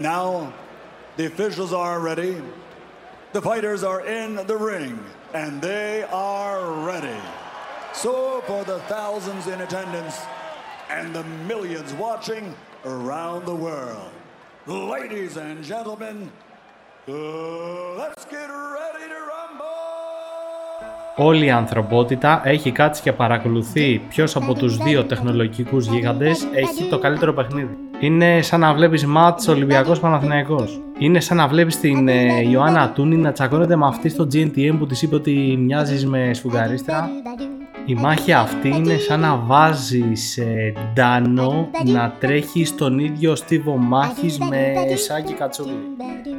Now, the officials are ready. The fighters are in the ring, and they are ready. So, for the thousands in attendance and the millions watching around the world, ladies and gentlemen, uh, let's get ready to rumble! Όλη η ανθρωπότητα έχει κάτσει και παρακολουθεί ποιος από τους δύο τεχνολογικούς γίγαντες έχει το καλύτερο παιχνίδι. Είναι σαν να βλέπεις μάτς Ολυμπιακός Παναθηναϊκός. Είναι σαν να βλέπεις την ε, Ιωάννα Τούνη να τσακώνεται με αυτή στο GNTM που της είπε ότι μοιάζεις με σφουγγαρίστρα. Η μάχη αυτή είναι σαν να βάζεις ε, Ντάνο να τρέχει στον ίδιο στίβο μάχης με Σάκη Κατσούλη.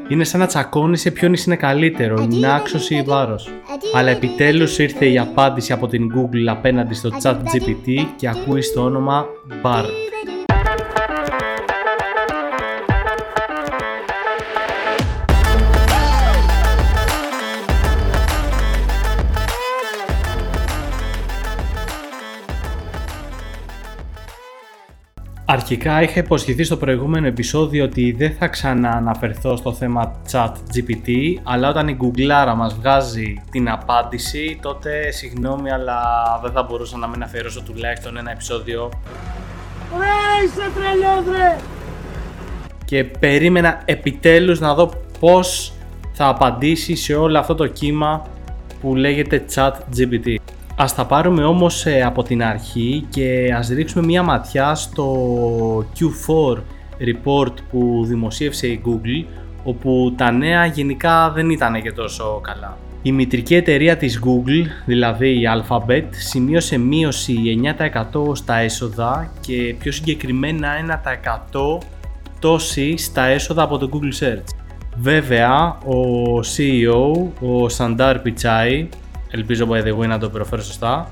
Είναι σαν να τσακώνεσαι ποιον είναι καλύτερο, η Νάξος ή η Βάρος. Αλλά επιτέλους ήρθε η απάντηση από την Google απέναντι στο chat GPT και ακούει το όνομα BART. Αρχικά είχα υποσχεθεί στο προηγούμενο επεισόδιο ότι δεν θα ξανααναφερθώ στο θέμα chat GPT αλλά όταν η Googleάρα μας βγάζει την απάντηση τότε συγγνώμη αλλά δεν θα μπορούσα να μην αφιερώσω τουλάχιστον ένα επεισόδιο Ρε είσαι τρελός ρε! και περίμενα επιτέλους να δω πώς θα απαντήσει σε όλο αυτό το κύμα που λέγεται chat GPT. Ας τα πάρουμε όμως ε, από την αρχή και ας ρίξουμε μία ματιά στο Q4 report που δημοσίευσε η Google όπου τα νέα γενικά δεν ήταν και τόσο καλά. Η μητρική εταιρεία της Google, δηλαδή η Alphabet, σημείωσε μείωση 9% στα έσοδα και πιο συγκεκριμένα 1% πτώση στα έσοδα από το Google Search. Βέβαια, ο CEO, ο Sundar Pichai, ελπίζω by the way να το προφέρω σωστά,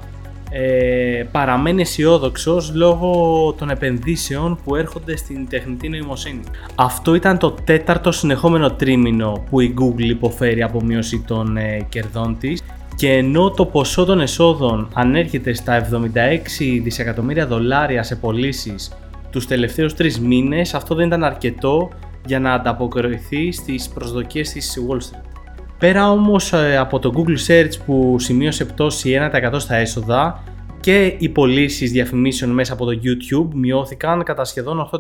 ε, παραμένει αισιόδοξος λόγω των επενδύσεων που έρχονται στην τεχνητή νοημοσύνη. Αυτό ήταν το τέταρτο συνεχόμενο τρίμηνο που η Google υποφέρει από μείωση των ε, κερδών της και ενώ το ποσό των εσόδων ανέρχεται στα 76 δισεκατομμύρια δολάρια σε πωλήσεις τους τελευταίους τρεις μήνες, αυτό δεν ήταν αρκετό για να ανταποκριθεί στις προσδοκίες της Wall Street. Πέρα όμως ε, από το Google Search που σημείωσε πτώση 1% στα έσοδα και οι πωλήσεις διαφημίσεων μέσα από το YouTube μειώθηκαν κατά σχεδόν 8%.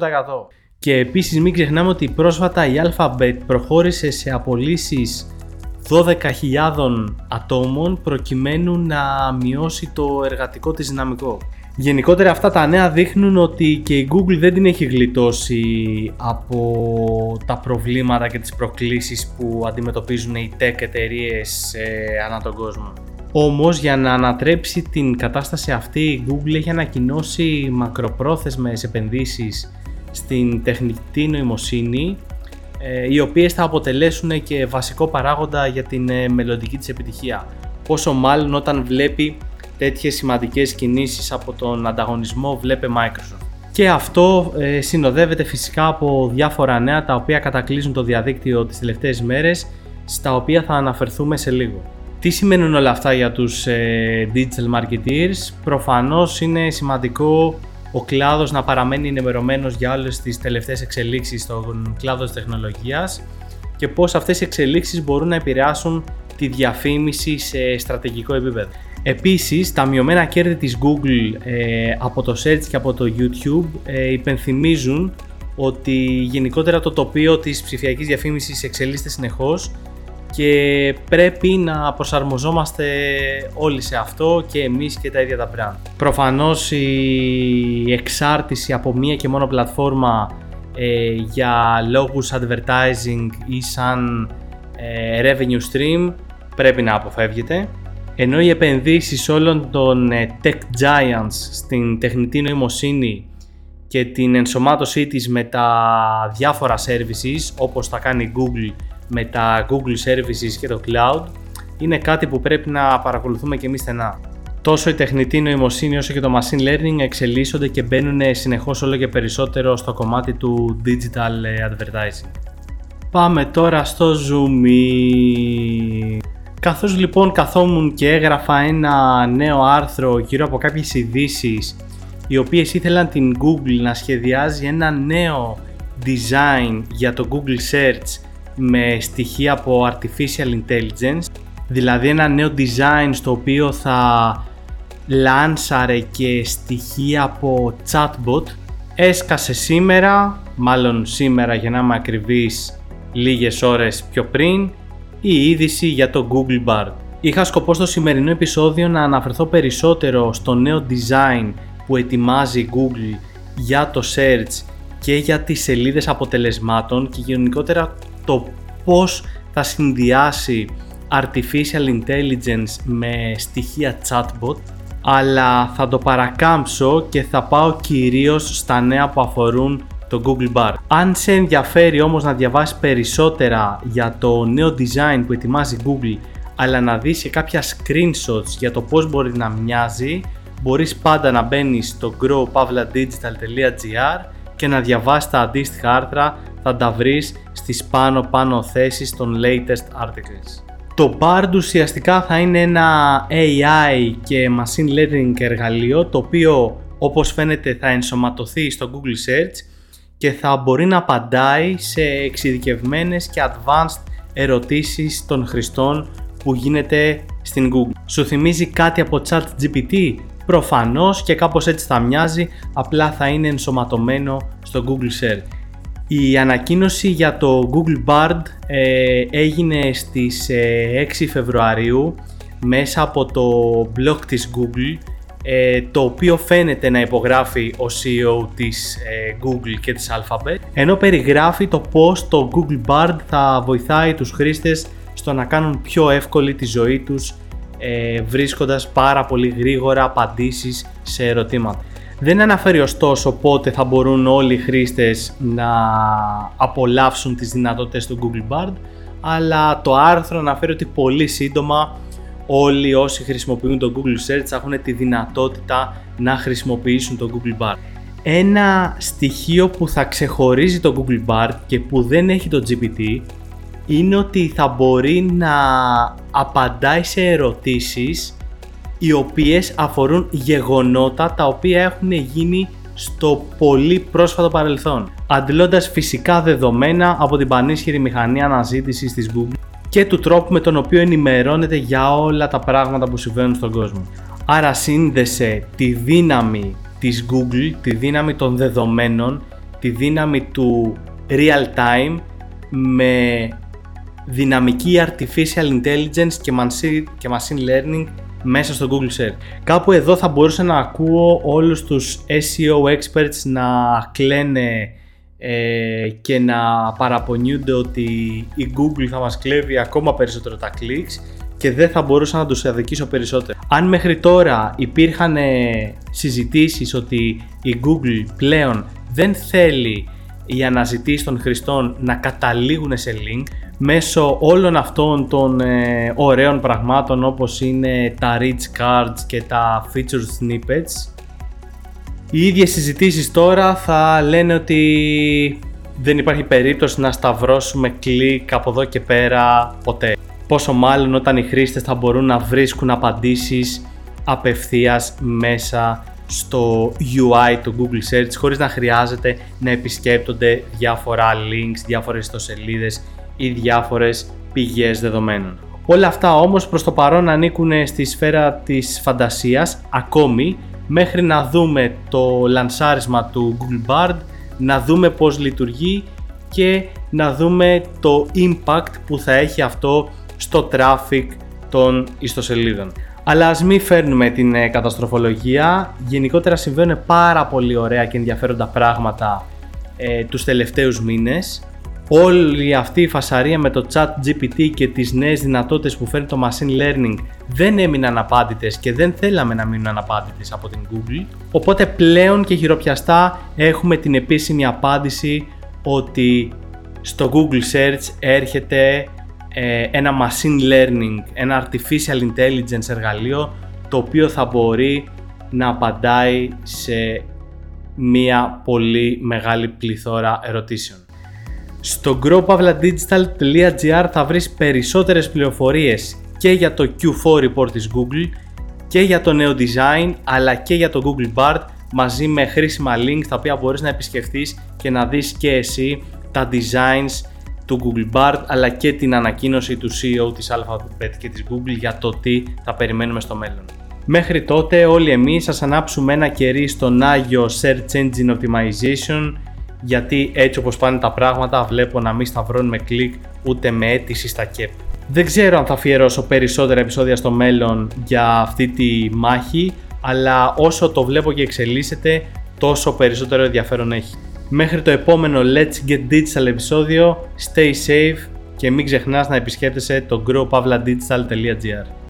Και επίσης μην ξεχνάμε ότι πρόσφατα η Alphabet προχώρησε σε απολύσεις 12.000 ατόμων προκειμένου να μειώσει το εργατικό της δυναμικό. Γενικότερα αυτά τα νέα δείχνουν ότι και η Google δεν την έχει γλιτώσει από τα προβλήματα και τις προκλήσεις που αντιμετωπίζουν οι tech εταιρείες ε, ανά τον κόσμο. Όμως για να ανατρέψει την κατάσταση αυτή η Google έχει ανακοινώσει μακροπρόθεσμες επενδύσεις στην τεχνητή νοημοσύνη ε, οι οποίες θα αποτελέσουν και βασικό παράγοντα για την ε, μελλοντική της επιτυχία. Πόσο μάλλον όταν βλέπει τέτοιες σημαντικές κινήσεις από τον ανταγωνισμό βλέπε Microsoft. Και αυτό ε, συνοδεύεται φυσικά από διάφορα νέα τα οποία κατακλείζουν το διαδίκτυο τις τελευταίες μέρες στα οποία θα αναφερθούμε σε λίγο. Τι σημαίνουν όλα αυτά για τους ε, digital marketeers? Προφανώς είναι σημαντικό ο κλάδος να παραμένει ενημερωμένος για όλες τις τελευταίες εξελίξεις στον κλάδο της τεχνολογίας και πώς αυτές οι εξελίξεις μπορούν να επηρεάσουν τη διαφήμιση σε στρατηγικό επίπεδο. Επίσης, τα μειωμένα κέρδη της Google ε, από το search και από το YouTube ε, υπενθυμίζουν ότι γενικότερα το τοπίο της ψηφιακής διαφήμισης εξελίσσεται συνεχώς και πρέπει να προσαρμοζόμαστε όλοι σε αυτό και εμείς και τα ίδια τα brand. Προφανώς η εξάρτηση από μία και μόνο πλατφόρμα ε, για λόγους advertising ή σαν ε, revenue stream πρέπει να αποφεύγεται ενώ οι επενδύσεις όλων των ε, tech giants στην τεχνητή νοημοσύνη και την ενσωμάτωσή της με τα διάφορα services όπως θα κάνει Google με τα Google Services και το Cloud είναι κάτι που πρέπει να παρακολουθούμε και εμείς στενά. Τόσο η τεχνητή νοημοσύνη όσο και το machine learning εξελίσσονται και μπαίνουν συνεχώς όλο και περισσότερο στο κομμάτι του digital ε, advertising. Πάμε τώρα στο Zoom. Καθώς λοιπόν καθόμουν και έγραφα ένα νέο άρθρο γύρω από κάποιες ειδήσεις οι οποίες ήθελαν την Google να σχεδιάζει ένα νέο design για το Google Search με στοιχεία από Artificial Intelligence, δηλαδή ένα νέο design στο οποίο θα λάνσαρε και στοιχεία από chatbot. Έσκασε σήμερα, μάλλον σήμερα για να είμαι ακριβής λίγες ώρες πιο πριν, η είδηση για το Google Bard. Είχα σκοπό στο σημερινό επεισόδιο να αναφερθώ περισσότερο στο νέο design που ετοιμάζει η Google για το search και για τις σελίδες αποτελεσμάτων και γενικότερα το πώς θα συνδυάσει artificial intelligence με στοιχεία chatbot αλλά θα το παρακάμψω και θα πάω κυρίως στα νέα που αφορούν το Google Bar. Αν σε ενδιαφέρει όμως να διαβάσεις περισσότερα για το νέο design που ετοιμάζει Google αλλά να δεις και κάποια screenshots για το πώς μπορεί να μοιάζει μπορείς πάντα να μπαίνεις στο growpavladigital.gr και να διαβάσεις τα αντίστοιχα άρθρα θα τα βρεις στις πάνω πάνω θέσεις των latest articles. Το BARD ουσιαστικά θα είναι ένα AI και machine learning εργαλείο το οποίο όπως φαίνεται θα ενσωματωθεί στο Google Search και θα μπορεί να απαντάει σε εξειδικευμένες και advanced ερωτήσεις των χρηστών που γίνεται στην Google. Σου θυμίζει κάτι από chat GPT? Προφανώς και κάπως έτσι θα μοιάζει, απλά θα είναι ενσωματωμένο στο Google Search. Η ανακοίνωση για το Google Bard ε, έγινε στις 6 ε, Φεβρουαρίου μέσα από το blog της Google ε, το οποίο φαίνεται να υπογράφει ο CEO της Google και της Alphabet ενώ περιγράφει το πώς το Google Bard θα βοηθάει τους χρήστες στο να κάνουν πιο εύκολη τη ζωή τους βρίσκοντας πάρα πολύ γρήγορα απαντήσεις σε ερωτήματα. Δεν αναφέρει ωστόσο πότε θα μπορούν όλοι οι χρήστες να απολαύσουν τις δυνατότητες του Google Bard αλλά το άρθρο αναφέρει ότι πολύ σύντομα όλοι όσοι χρησιμοποιούν το Google Search θα έχουν τη δυνατότητα να χρησιμοποιήσουν το Google Bard. Ένα στοιχείο που θα ξεχωρίζει το Google Bard και που δεν έχει το GPT είναι ότι θα μπορεί να απαντάει σε ερωτήσεις οι οποίες αφορούν γεγονότα τα οποία έχουν γίνει στο πολύ πρόσφατο παρελθόν, αντιλώντας φυσικά δεδομένα από την πανίσχυρη μηχανή αναζήτησης της Google και του τρόπου με τον οποίο ενημερώνεται για όλα τα πράγματα που συμβαίνουν στον κόσμο. Άρα σύνδεσε τη δύναμη της Google, τη δύναμη των δεδομένων, τη δύναμη του real time με δυναμική artificial intelligence και machine learning μέσα στο Google Search. Κάπου εδώ θα μπορούσα να ακούω όλους τους SEO experts να κλαίνε ε, και να παραπονιούνται ότι η Google θα μας κλέβει ακόμα περισσότερο τα clicks και δεν θα μπορούσα να τους αδικήσω περισσότερο. Αν μέχρι τώρα υπήρχαν ε, συζητήσεις ότι η Google πλέον δεν θέλει οι αναζητήσεις των χρηστών να καταλήγουν σε link μέσω όλων αυτών των ε, ωραίων πραγμάτων όπως είναι τα rich cards και τα featured snippets οι ίδιες συζητήσεις τώρα θα λένε ότι δεν υπάρχει περίπτωση να σταυρώσουμε κλικ από εδώ και πέρα ποτέ. Πόσο μάλλον όταν οι χρήστες θα μπορούν να βρίσκουν απαντήσεις απευθείας μέσα στο UI του Google Search χωρίς να χρειάζεται να επισκέπτονται διάφορα links, διάφορες ιστοσελίδες ή διάφορες πηγές δεδομένων. Όλα αυτά όμως προς το παρόν ανήκουν στη σφαίρα της φαντασίας ακόμη μέχρι να δούμε το λανσάρισμα του Google Bard, να δούμε πώς λειτουργεί και να δούμε το impact που θα έχει αυτό στο traffic των ιστοσελίδων. Αλλά ας μην φέρνουμε την ε, καταστροφολογία, γενικότερα συμβαίνουν πάρα πολύ ωραία και ενδιαφέροντα πράγματα ε, τους τελευταίους μήνες. Όλη αυτή η φασαρία με το chat GPT και τις νέες δυνατότητες που φέρνει το machine learning δεν έμειναν απάντητες και δεν θέλαμε να μείνουν αναπάντητες από την Google. Οπότε πλέον και χειροπιαστά έχουμε την επίσημη απάντηση ότι στο Google Search έρχεται ε, ένα machine learning, ένα artificial intelligence εργαλείο το οποίο θα μπορεί να απαντάει σε μία πολύ μεγάλη πληθώρα ερωτήσεων. Στο growpavladigital.gr θα βρεις περισσότερες πληροφορίες και για το Q4 report της Google και για το νέο design αλλά και για το Google Bard μαζί με χρήσιμα links τα οποία μπορείς να επισκεφτείς και να δεις και εσύ τα designs του Google Bard αλλά και την ανακοίνωση του CEO της Alphabet και της Google για το τι θα περιμένουμε στο μέλλον. Μέχρι τότε όλοι εμείς θα ανάψουμε ένα κερί στον Άγιο Search Engine Optimization γιατί έτσι όπως πάνε τα πράγματα βλέπω να μην σταυρώνουμε κλικ ούτε με αίτηση στα ΚΕΠ. Δεν ξέρω αν θα αφιερώσω περισσότερα επεισόδια στο μέλλον για αυτή τη μάχη αλλά όσο το βλέπω και εξελίσσεται τόσο περισσότερο ενδιαφέρον έχει. Μέχρι το επόμενο Let's Get Digital επεισόδιο, stay safe και μην ξεχνάς να επισκέπτεσαι το growpavladigital.gr